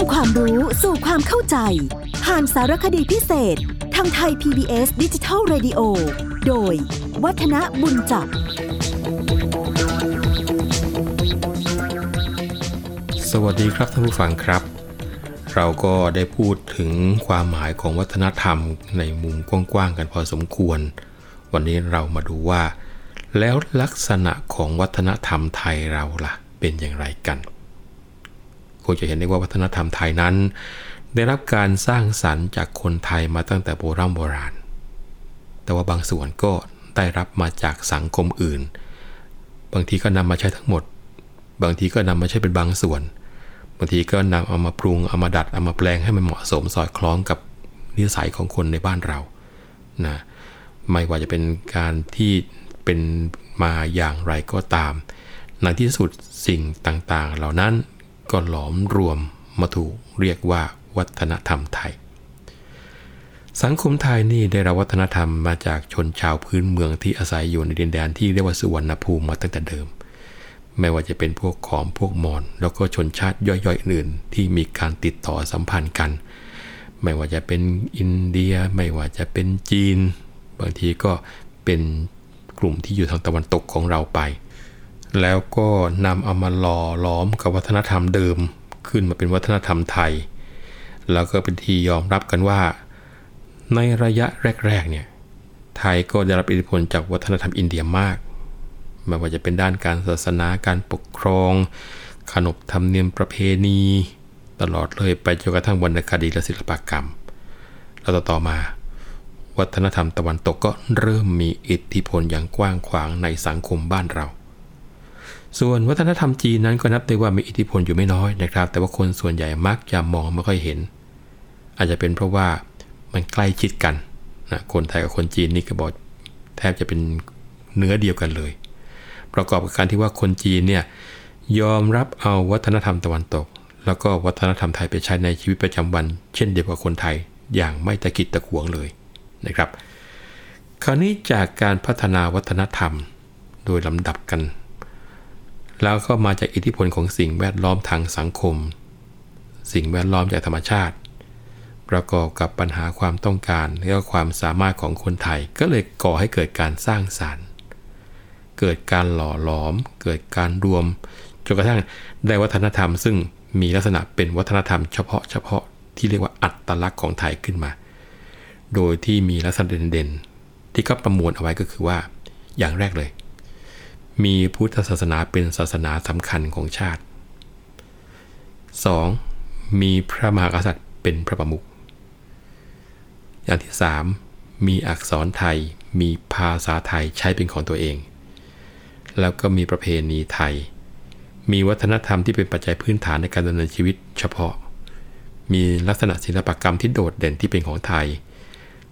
ำความรู้สู่ความเข้าใจ ผ่านสารคดีพิเศษ ทางไทย PBS ดิจิทัล Radio โดย วัฒนบุญจับ สวัสดีครับท่านผู้ฟังครับ เราก็ได้พูดถึงความหมายของวัฒนธรรมในมุมกว้างๆกันพอสมควร วันนี้เรามาดูว่า แล้วลักษณะของวัฒนธรรมไทยเราล่ะ เป็นอย่างไรกัน งจะเห็นได้ว่าวัฒนธรรมไทยนั้น ได้รับการสร้างสรรค์จากคนไทยมาตั้งแต่โบราณโบราณ แต่ว่าบางส่วนก็ได้รับมาจากสังคมอื่น บางทีก็นำมาใช้ทั้งหมด บางทีก็นำมาใช้เป็นบางส่วน บางทีก็นำเอามาปรุงเอามาดัดเอามาแปลงให้มันเหมาะสมสอดคล้องกับนิสัยของคนในบ้านเรา นะ ไม่ว่าจะเป็นการที่เป็นมาอย่างไรก็ตาม ในที่สุดสิ่งต่างๆ เหล่านั้น ก็หลอมรวมมาถูกเรียกว่าวัฒนธรรมไทย สังคมไทยนี่ได้รับวัฒนธรรมมาจากชนชาวพื้นเมืองที่อาศัยอยู่ในดินแดนที่เรียกว่าสุวรรณภูมิมาตั้งแต่เดิม ไม่ว่าจะเป็นพวกขอมพวกมอญแล้วก็ชนชาติย่อยๆอื่นที่มีการติดต่อสัมพันธ์กัน ไม่ว่าจะเป็นอินเดีย ไม่ว่าจะเป็นจีน บางทีก็เป็นกลุ่มที่อยู่ทางตะวันตกของเราไป แล้วก็นำเอามาหล่อล้อมกับวัฒนธรรมเดิมขึ้นมาเป็นวัฒนธรรมไทย แล้วก็เป็นที่ยอมรับกันว่า ในระยะแรกๆเนี่ยไทยก็ได้รับอิทธิพลจากวัฒนธรรมอินเดียมากไม่ว่าจะเป็นด้านการศาสนาการปกครอง ขนบธรรมเนียมประเพณี ตลอดเลยไปจนกระทั่งวรรณคดีและศิลปกรรม แล้วต่อมา วัฒนธรรมตะวันตกก็เริ่มมีอิทธิพลอย่างกว้างขวางในสังคมบ้านเรา ส่วนวัฒนธรรมจีนนั้นก็นับได้ว่ามีอิทธิพลอยู่ไม่น้อยนะครับ แต่ว่าคนส่วนใหญ่มักจะมองไม่ค่อยเห็น อาจจะเป็นเพราะว่ามันใกล้ชิดกันนะคนไทยกับคนจีนนี่ก็บอกแทบจะเป็นเนื้อเดียวกันเลย ประกอบกับการที่ว่าคนจีนเนี่ยยอมรับเอาวัฒนธรรมตะวันตก แล้วก็วัฒนธรรมไทยไปใช้ในชีวิตประจำวัน เช่นเดียวกับคนไทยอย่างไม่ตะกิดตะขวงเลยนะครับ คราวนี้จากการพัฒนาวัฒนธรรม โดยลำดับกัน แล้วก็มาจากอิทธิพลของสิ่งแวดล้อมทางสังคม สิ่งแวดล้อมจากธรรมชาติ ประกอบกับปัญหาความต้องการและความสามารถของคนไทยก็เลยก่อให้เกิดการสร้างสารรค์ เกิดการหล่อหลอม เกิดการรวมจนกระทั่งได้วัฒนธรรม ซึ่งมีลักษณะเป็นวัฒนธรรมเฉพาะเฉพาะที่เรียกว่าอัตลักษณ์ของไทยขึ้นมา โดยที่มีลักษณะเด่นๆที่ก็ประมวลเอาไว้ก็คือว่า อย่างแรกเลย มีพุทธศาสนาเป็นศาสนาสำคัญของชาติ 2. มีพระมหากษัตริย์เป็นพระประมุขอย่างที่ 3. มีอักษรไทยมีภาษาไทยใช้เป็นของตัวเอง แล้วก็มีประเพณีไทย มีวัฒนธรรมที่เป็นปัจจัยพื้นฐานในการดำเนินชีวิตเฉพาะ มีลักษณะศิลปกรรมที่โดดเด่นที่เป็นของไทย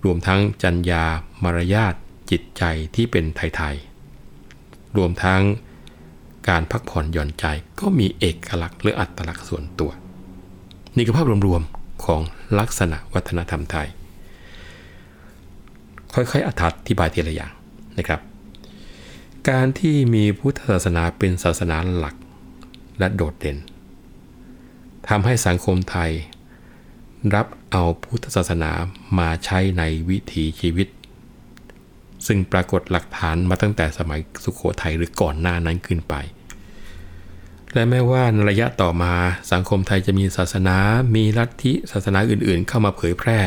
รวมทั้งจัญญามารยาทจิตใจที่เป็นไทยๆ รวมทั้งการพักผ่อนหย่อนใจก็มีเอกลักษณ์หรืออัตลักษณ์ส่วนตัว นี่คือภาพรวมๆของลักษณะวัฒนธรรมไทย ค่อยๆอธิบายทีละอย่างนะครับ การที่มีพุทธศาสนาเป็นศาสนาหลักและโดดเด่นทำให้สังคมไทย รับเอาพุทธศาสนามาใช้ในวิถีชีวิต ซึ่งปรากฏหลักฐานมาตั้งแต่สมัยสุขโขทัยหรือก่อนหน้านั้นขึ้นไป และแม้ว่าในระยะต่อมาสังคมไทยจะมีศาสนา มีลัทธิศาสนาอื่นๆ เข้ามาเผยแพร่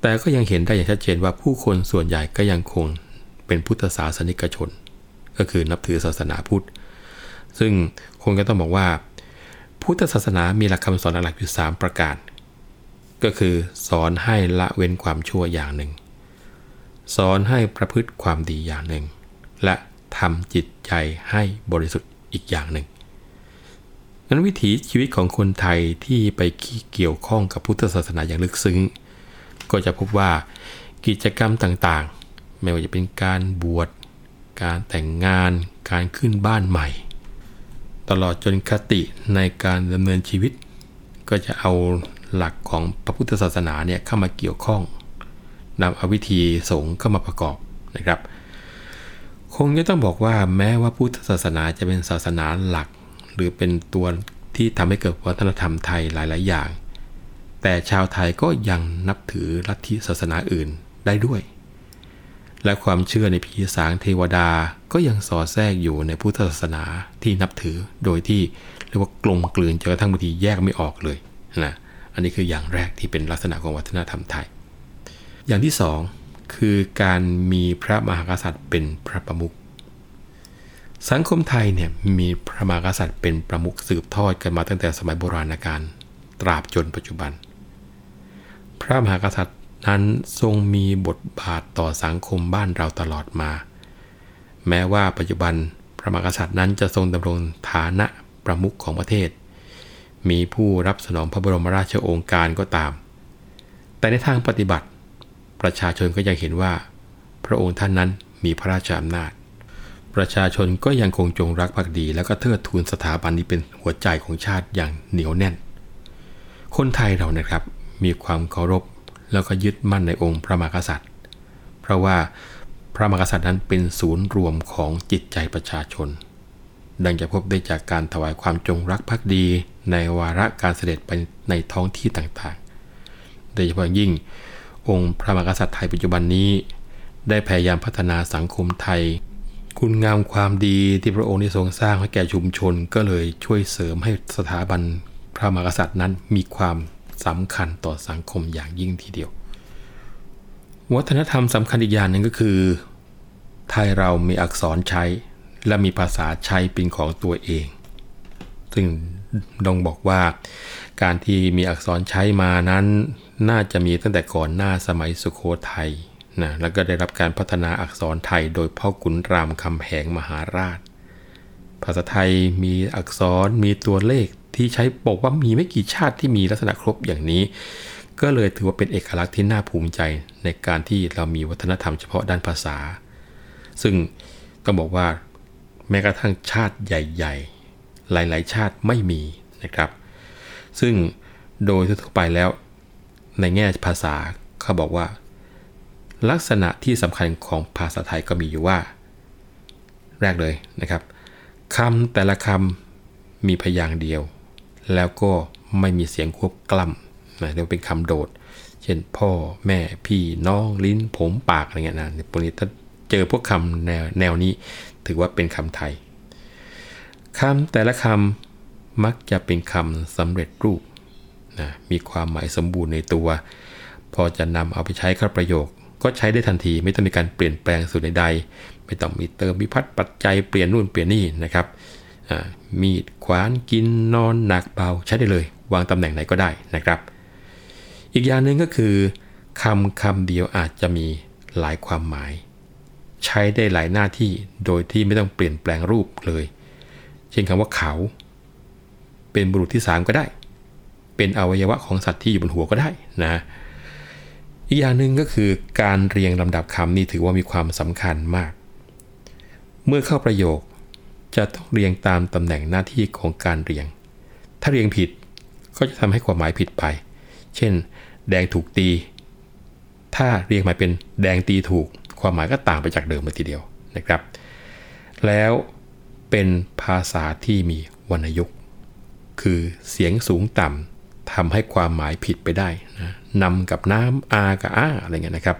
แต่ก็ยังเห็นได้อย่างชัดเจนว่าผู้คนส่วนใหญ่ก็ยังคงเป็นพุทธศาสนิกชน ก็คือนับถือศาสนาพุทธ ซึ่งคงจะต้องบอกว่า พุทธศาสนามีหลักคำสอนหลักอยู่ 3 ประการ ก็คือสอนให้ละเว้นความชั่วอย่างหนึ่ง สอนให้ประพฤติความดีอย่างหนึ่ง และทำจิตใจให้บริสุทธิ์อีกอย่างหนึ่งนั้นวิถีชีวิตของคนไทยที่ไปเกี่ยวข้องกับพุทธศาสนาอย่างลึกซึ้ง ก็จะพบว่ากิจกรรมต่างๆ ไม่ว่าจะเป็นการบวช การแต่งงาน การขึ้นบ้านใหม่ ตลอดจนคติในการดำเนินชีวิต ก็จะเอาหลักของพระพุทธศาสนาเนี่ยเข้ามาเกี่ยวข้อง นำเอาวิธีสงฆ์เข้ามาประกอบนะครับ คงจะต้องบอกว่าแม้ว่าพุทธศาสนาจะเป็นศาสนาหลัก หรือเป็นตัวที่ทำให้เกิดวัฒนธรรมไทยหลาย ๆ อย่าง แต่ชาวไทยก็ยังนับถือลัทธิศาสนาอื่นได้ด้วย และความเชื่อในผีสางเทวดาก็ยังสอดแทรกอยู่ในพุทธศาสนาที่นับถือโดยที่เรียกว่ากลมกลืนจนกระทั่งบางทีแยกไม่ออกเลยนะอันนี้คืออย่างแรกที่เป็นลักษณะของวัฒนธรรมไทย อย่างที่สองคือการมีพระมหากษัตริย์เป็นพระประมุขสังคมไทยเนี่ยมีพระมหากษัตริย์เป็นประมุขสืบทอดกันมาตั้งแต่สมัยโบราณกาลตราบจนปัจจุบัน พระมหากษัตริย์นั้นทรงมีบทบาทต่อสังคมบ้านเราตลอดมา แม้ว่าปัจจุบันพระมหากษัตริย์นั้นจะทรงดำรงฐานะประมุขของประเทศ มีผู้รับสนองพระบรมราชโองการก็ตาม แต่ในทางปฏิบัติ ประชาชนก็ยังเห็นว่า พระองค์ท่านนั้นมีพระราชอำนาจ ประชาชนก็ยังคงจงรักภักดี และก็เทิดทูนสถาบันนี้เป็นหัวใจของชาติอย่างเหนียวแน่น คนไทยเรานะครับมีความเคารพแล้วก็ยึดมั่นในองค์พระมหากษัตริย์ เพราะว่าพระมหากษัตริย์นั้นเป็นศูนย์รวมของจิตใจประชาชน ดังจะพบได้จากการถวายความจงรักภักดีในวาระการเสด็จไปในท้องที่ต่างๆ โดยเฉพาะยิ่ง องค์พระมหากษัตริย์ไทยปัจจุบันนี้ ได้พยายามพัฒนาสังคมไทย คุณงามความดีที่พระองค์ได้ทรงสร้างให้แก่ชุมชนก็เลยช่วยเสริมให้สถาบันพระมหากษัตริย์นั้นมีความสำคัญต่อสังคมอย่างยิ่งทีเดียว วัฒนธรรมสำคัญอีกอย่างหนึ่งก็คือ ไทยเรามีอักษรใช้และมีภาษาใช้เป็นของตัวเอง ซึ่ง ดองบอกว่า การที่มีอักษรใช้มานั้น น่าจะมีตั้งแต่ก่อนหน้าสมัยสุโขทัยนะแล้วก็ได้รับการพัฒนาอักษรไทยโดยพ่อขุนรามคำแหงมหาราช ภาษาไทยมีอักษรมีตัวเลขที่ใช้บอกว่ามีไม่กี่ชาติที่มีลักษณะครบอย่างนี้ ก็เลยถือว่าเป็นเอกลักษณ์ที่น่าภูมิใจในการที่เรามีวัฒนธรรมเฉพาะด้านภาษา ซึ่งต้องบอกว่าแม้กระทั่งชาติใหญ่ ๆ หลาย ๆ ชาติไม่มีนะครับ ซึ่งโดยทั่วไปแล้ว ในแง่ภาษาเขาบอกว่า ลักษณะที่สำคัญของภาษาไทยก็มีอยู่ว่า แรกเลยนะครับคำแต่ละคำมีพยางค์เดียว แล้วก็ไม่มีเสียงควบกล้ำนะเรียกเป็นคำโดด เช่นพ่อแม่พี่น้องลิ้นผมปากอะไรเงี้ยนะพวกนี้ถ้าเจอพวกคำแนวแนวนี้ ถือว่าเป็นคำไทย คำแต่ละคำมักจะเป็นคำสำเร็จรูปนะมีความหมายสมบูรณ์ในตัว พอจะนำเอาไปใช้เข้าประโยค ก็ใช้ได้ทันทีไม่ต้องมีการเปลี่ยนแปลงสูตรใดๆไม่ต้องมีเติมมีพัดปัจจัยเปลี่ยนนู่นเปลี่ยนนี่นะครับมีดขวานกินนอนหนักเบาใช้ได้เลย วางตำแหน่งไหนก็ได้นะครับ อีกอย่างหนึ่งก็คือคำคำเดียวอาจจะมีหลายความหมาย ใช้ได้หลายหน้าที่โดยที่ไม่ต้องเปลี่ยนแปลงรูปเลย ช่นคำว่าเขา เป็นบุรุษที่สามก็ได้ เป็นอวัยวะของสัตว์ที่อยู่บนหัวก็ได้นะอีกอย่างหนึ่งก็คือการเรียงลำดับคำนี่ถือว่ามีความสำคัญมาก เมื่อเข้าประโยคจะต้องเรียงตามตำแหน่งหน้าที่ของการเรียง ถ้าเรียงผิดก็จะทำให้ความหมายผิดไป เช่น แดงถูกตี ถ้าเรียงมาเป็นแดงตีถูก ความหมายก็ต่างไปจากเดิมเลยทีเดียวนะครับ แล้ว เป็นภาษาที่มีวรรณยุกต์ คือเสียงสูงต่ำทำให้ความหมายผิดไปได้นะนำกับน้ำอากับอาอะไรเงี้ยนะครับ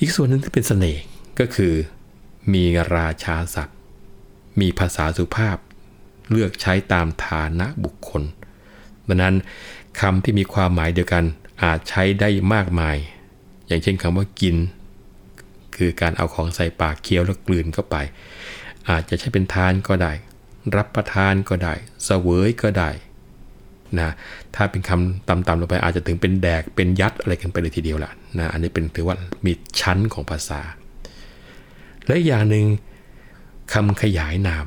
อีกส่วนหนึ่งที่เป็นสเสน่ห์ก็คือ มีราชาศัพท์ มีภาษาสุภาพ เลือกใช้ตามฐานะบุคคลดังนั้นคำที่มีความหมายเดียวกันอาจใช้ได้มากมาย อย่างเช่นคำว่ากิน คือการเอาของใส่ปากเคี้ยวแล้วกลืนเข้าไป อาจจะใช้เป็นทานก็ได้ รับประทานก็ได้เสวยก็ได้นะถ้าเป็นคำต่ำๆลงไปอาจจะถึงเป็นแดกเป็นยัดอะไรกันไปเลยทีเดียวละนะอันนี้เป็นถือว่ามีชั้นของภาษา และอย่างหนึ่งคำขยายนาม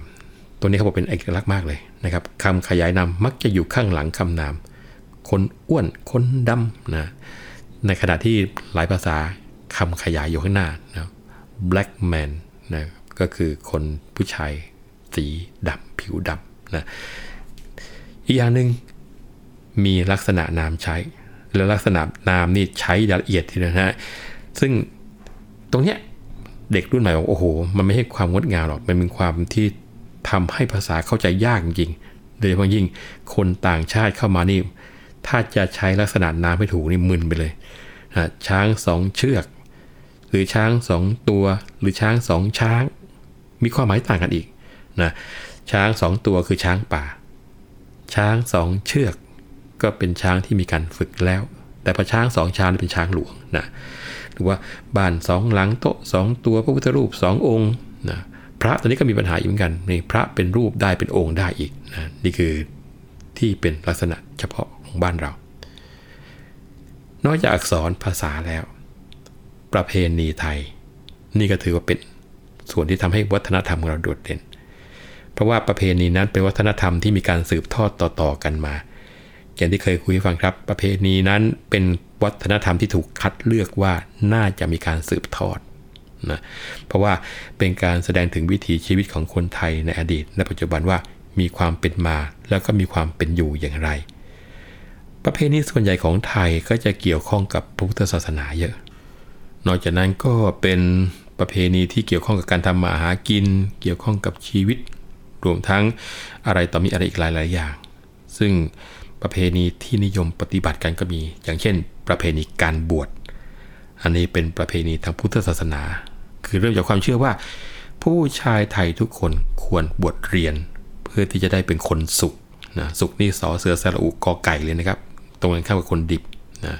ตัวนี้เขาบอกเป็นเอกลักษณ์มากเลยนะครับคำขยายนามมักจะอยู่ข้างหลังคำนาม คนอ้วนคนดำนะในขณะที่หลายภาษาคำขยายอยู่ข้างหน้านะ black man นะ ก็คือคนผู้ชายสีดำผิวดำนะอีกอย่างหนึ่งมีลักษณะนามใช้ แล้วลักษณะนามนี่ใช้ละเอียดทีเดียวนะฮะซึ่งตรงเนี้ยเด็กรุ่นใหม่บอกโอ้โห มันไม่ใช่ความงดงามหรอก มันเป็นความที่ทำให้ภาษาเข้าใจยากจริงโดยเฉพาะยิ่งคนต่างชาติเข้ามานี่ ถ้าจะใช้ลักษณะน้ำให้ถูกนี่มึนไปเลยนะช้างสองเชือก หรือช้างสองตัว หรือช้างสองช้าง มีความหมายต่างกันอีกนะช้างสองตัวคือช้างป่า ช้างสองเชือก ก็เป็นช้างที่มีการฝึกแล้ว แต่พอช้างสองช้างเป็นช้างหลวงนะหรือว่าบ้านสองหลังโต๊ะสองตัวพระพุทธรูปสององค์นะพระตอนนี้ก็มีปัญหาอีกเหมือนกันในพระเป็นรูปได้เป็นองค์ได้อีกนะนี่คือที่เป็นลักษณะเฉพาะของบ้านเรา นอกจากอักษรภาษาแล้ว ประเพณีไทย นี่ก็ถือว่าเป็น ส่วนที่ทำให้วัฒนธรรมของเราโดดเด่น เพราะว่าประเพณีนั้นเป็นวัฒนธรรมที่มีการสืบทอดต่อๆกันมา อย่างที่เคยคุยให้ฟังครับ ประเพณีนั้นเป็นวัฒนธรรมที่ถูกคัดเลือกว่าน่าจะมีการสืบทอดนะเพราะว่าเป็นการแสดงถึงวิถีชีวิตของคนไทยในอดีต และปัจจุบันว่ามีความเป็นมาแล้วก็มีความเป็นอยู่อย่างไร ประเพณีส่วนใหญ่ของไทยก็จะเกี่ยวข้องกับพระพุทธศาสนาเยอะ นอกจากนั้นก็เป็น ประเพณีที่เกี่ยวข้องกับการทำมาหากิน เกี่ยวข้องกับชีวิต รวมทั้งอะไรต่อมีอะไรอีกหลาย ๆ อย่าง ซึ่งประเพณีที่นิยมปฏิบัติกันก็มี อย่างเช่น ประเพณีการบวช อันนี้เป็นประเพณีทางพุทธศาสนา คือเริ่มจากความเชื่อว่า ผู้ชายไทยทุกคนควรบวชเรียน เพื่อที่จะได้เป็นคนสุขนะสุขนี่สอเสือสระอุกอไก่เลยนะครับ ตรงกันข้ามกับคนดิบ นะ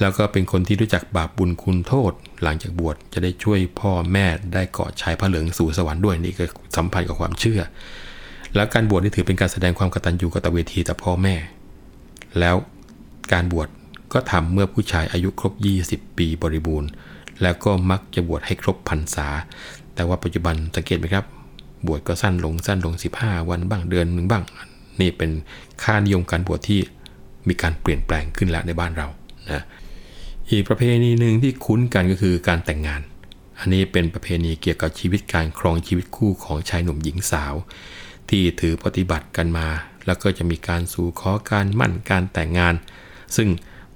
แล้วก็เป็นคนที่รู้จักบาปบุญคุณโทษ หลังจากบวชจะได้ช่วยพ่อแม่ได้เกาะชายพระเหลืองสู่สวรรค์ด้วยนี่ก็สัมพันธ์กับความเชื่อ แล้วการบวชนี่ถือเป็นการแสดงความกตัญญูกตเวทีต่อพ่อแม่ แล้วการบวชก็ทำเมื่อผู้ชายอายุครบ 20 ปีบริบูรณ์ แล้วก็มักจะบวชให้ครบพรรษา แต่ว่าปัจจุบันสังเกตไหมครับ บวชก็สั้นลงสั้นลง 15 วันบ้างเดือนหนึ่งบ้าง นี่เป็นค่านิยมการบวชที่ มีการเปลี่ยนแปลงขึ้นแล้วในบ้านเรานะอีกประเพณีหนึ่งที่คุ้นกันก็คือการแต่งงาน อันนี้เป็นประเพณีเกี่ยวกับชีวิตการครองชีวิตคู่ของชายหนุ่มหญิงสาว ที่ถือปฏิบัติกันมา แล้วก็จะมีการสู่ขอการมั่นการแต่งงาน ซึ่ง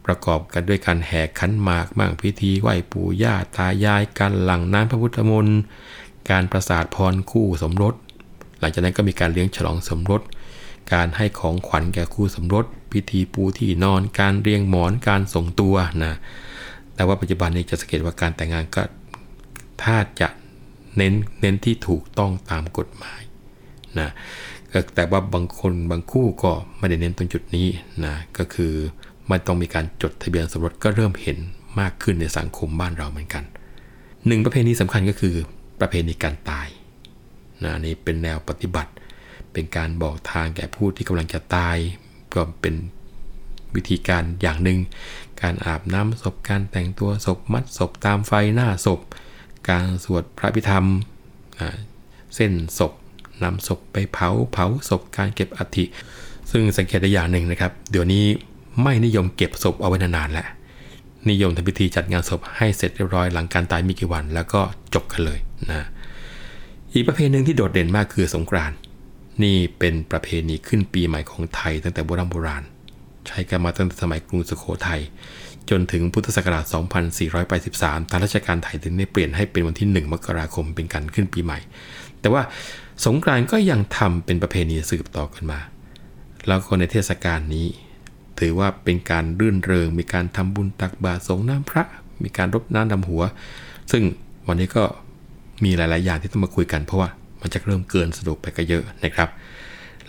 ประกอบกันด้วยการแห่ขันหมากมั่งพิธีไหว้ปู่ย่าตายายการหลั่งน้ำพระพุทธมนต์การประสาทพรคู่สมรส หลังจากนั้นก็มีการเลี้ยงฉลองสมรส การให้ของขวัญแก่คู่สมรส พิธีปูที่นอนการเรียงหมอนการส่งตัวนะแต่ว่าปัจจุบันนี้จะสังเกตว่าการแต่งงานก็ถ้าจะเน้นเน้นที่ถูกต้องตามกฎหมายนะแต่ว่าบางคนบางคู่ก็ไม่ได้เน้นตรงจุดนี้นะก็คือมันต้องมีการจดทะเบียนสมรสก็เริ่มเห็นมากขึ้นในสังคมบ้านเราเหมือนกันหนึ่งประเพณีสำคัญก็คือประเพณีการตายนะนี่เป็นแนวปฏิบัติ เป็นการบอกทางแก่ผู้ที่กำลังจะตาย ก็เป็นวิธีการอย่างหนึ่ง การอาบน้ำศพ การแต่งตัวศพ มัดศพตามไฟหน้าศพ การสวดพระพิธรรม เส้นศพนำศพไปเผา เผาศพ การเก็บอัฐิ ซึ่งสังเกตได้อย่างหนึ่งนะครับ เดี๋ยวนี้ไม่นิยมเก็บศพเอาไว้นานๆแล้ว นิยมทำพิธีจัดงานศพให้เสร็จเรียบร้อยหลังการตายมีกี่วัน แล้วก็จบกันเลยนะ อีกประเพณีหนึ่งที่โดดเด่นมากคือสงกรานต์ นี่เป็นประเพณีขึ้นปีใหม่ของไทยตั้งแต่โบราณโบราณ ใช้กันมาตั้งแต่สมัยกรุงสุโขทัยจนถึงพุทธศักราช 2483 ทางราชการไทยถึงได้เปลี่ยนให้เป็นวันที่ 1 มกราคมเป็นการขึ้นปีใหม่ แต่ว่าสงกรานต์ก็ยังทำเป็นประเพณีสืบต่อกันมา แล้วก็ในเทศกาลนี้ ถือว่าเป็นการรื่นเริง มีการทำบุญตักบาตรสงน้ำพระ มีการรดน้ำดำหัว ซึ่งวันนี้ก็มีหลาย ๆ อย่างที่ต้องมาคุยกันเพราะว่า มันจะเริ่มเกินสะดวกไปก็เยอะนะครับ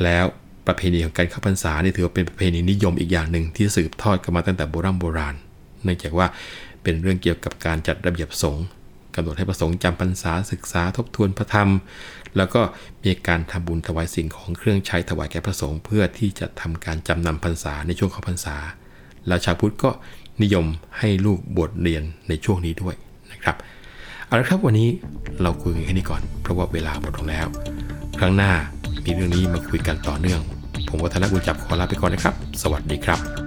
แล้วประเพณีของการเข้าพรรษาเนี่ยถือว่าเป็นประเพณีนิยมอีกอย่างหนึ่งที่สืบทอดกันมาตั้งแต่โบราณโบราณ เนื่องจากว่าเป็นเรื่องเกี่ยวกับการจัดระเบียบสงฆ์กำหนดให้ประสงค์จำพรรษาศึกษาทบทวนพระธรรม แล้วก็มีการทำบุญถวายสิ่งของเครื่องใช้ถวายแก่พระสงฆ์เพื่อที่จะทำการจำนำพรรษาในช่วงเข้าพรรษา แล้วชาวพุทธก็นิยมให้ลูกบวชเรียนในช่วงนี้ด้วยนะครับ เอาละครับวันนี้เราคุยกันแค่นี้ก่อน เพราะว่าเวลาหมดลงแล้ว ครั้งหน้ามีเรื่องนี้มาคุยกันต่อเนื่อง ผมวัฒนบุญจับขอลาไปก่อนนะครับ สวัสดีครับ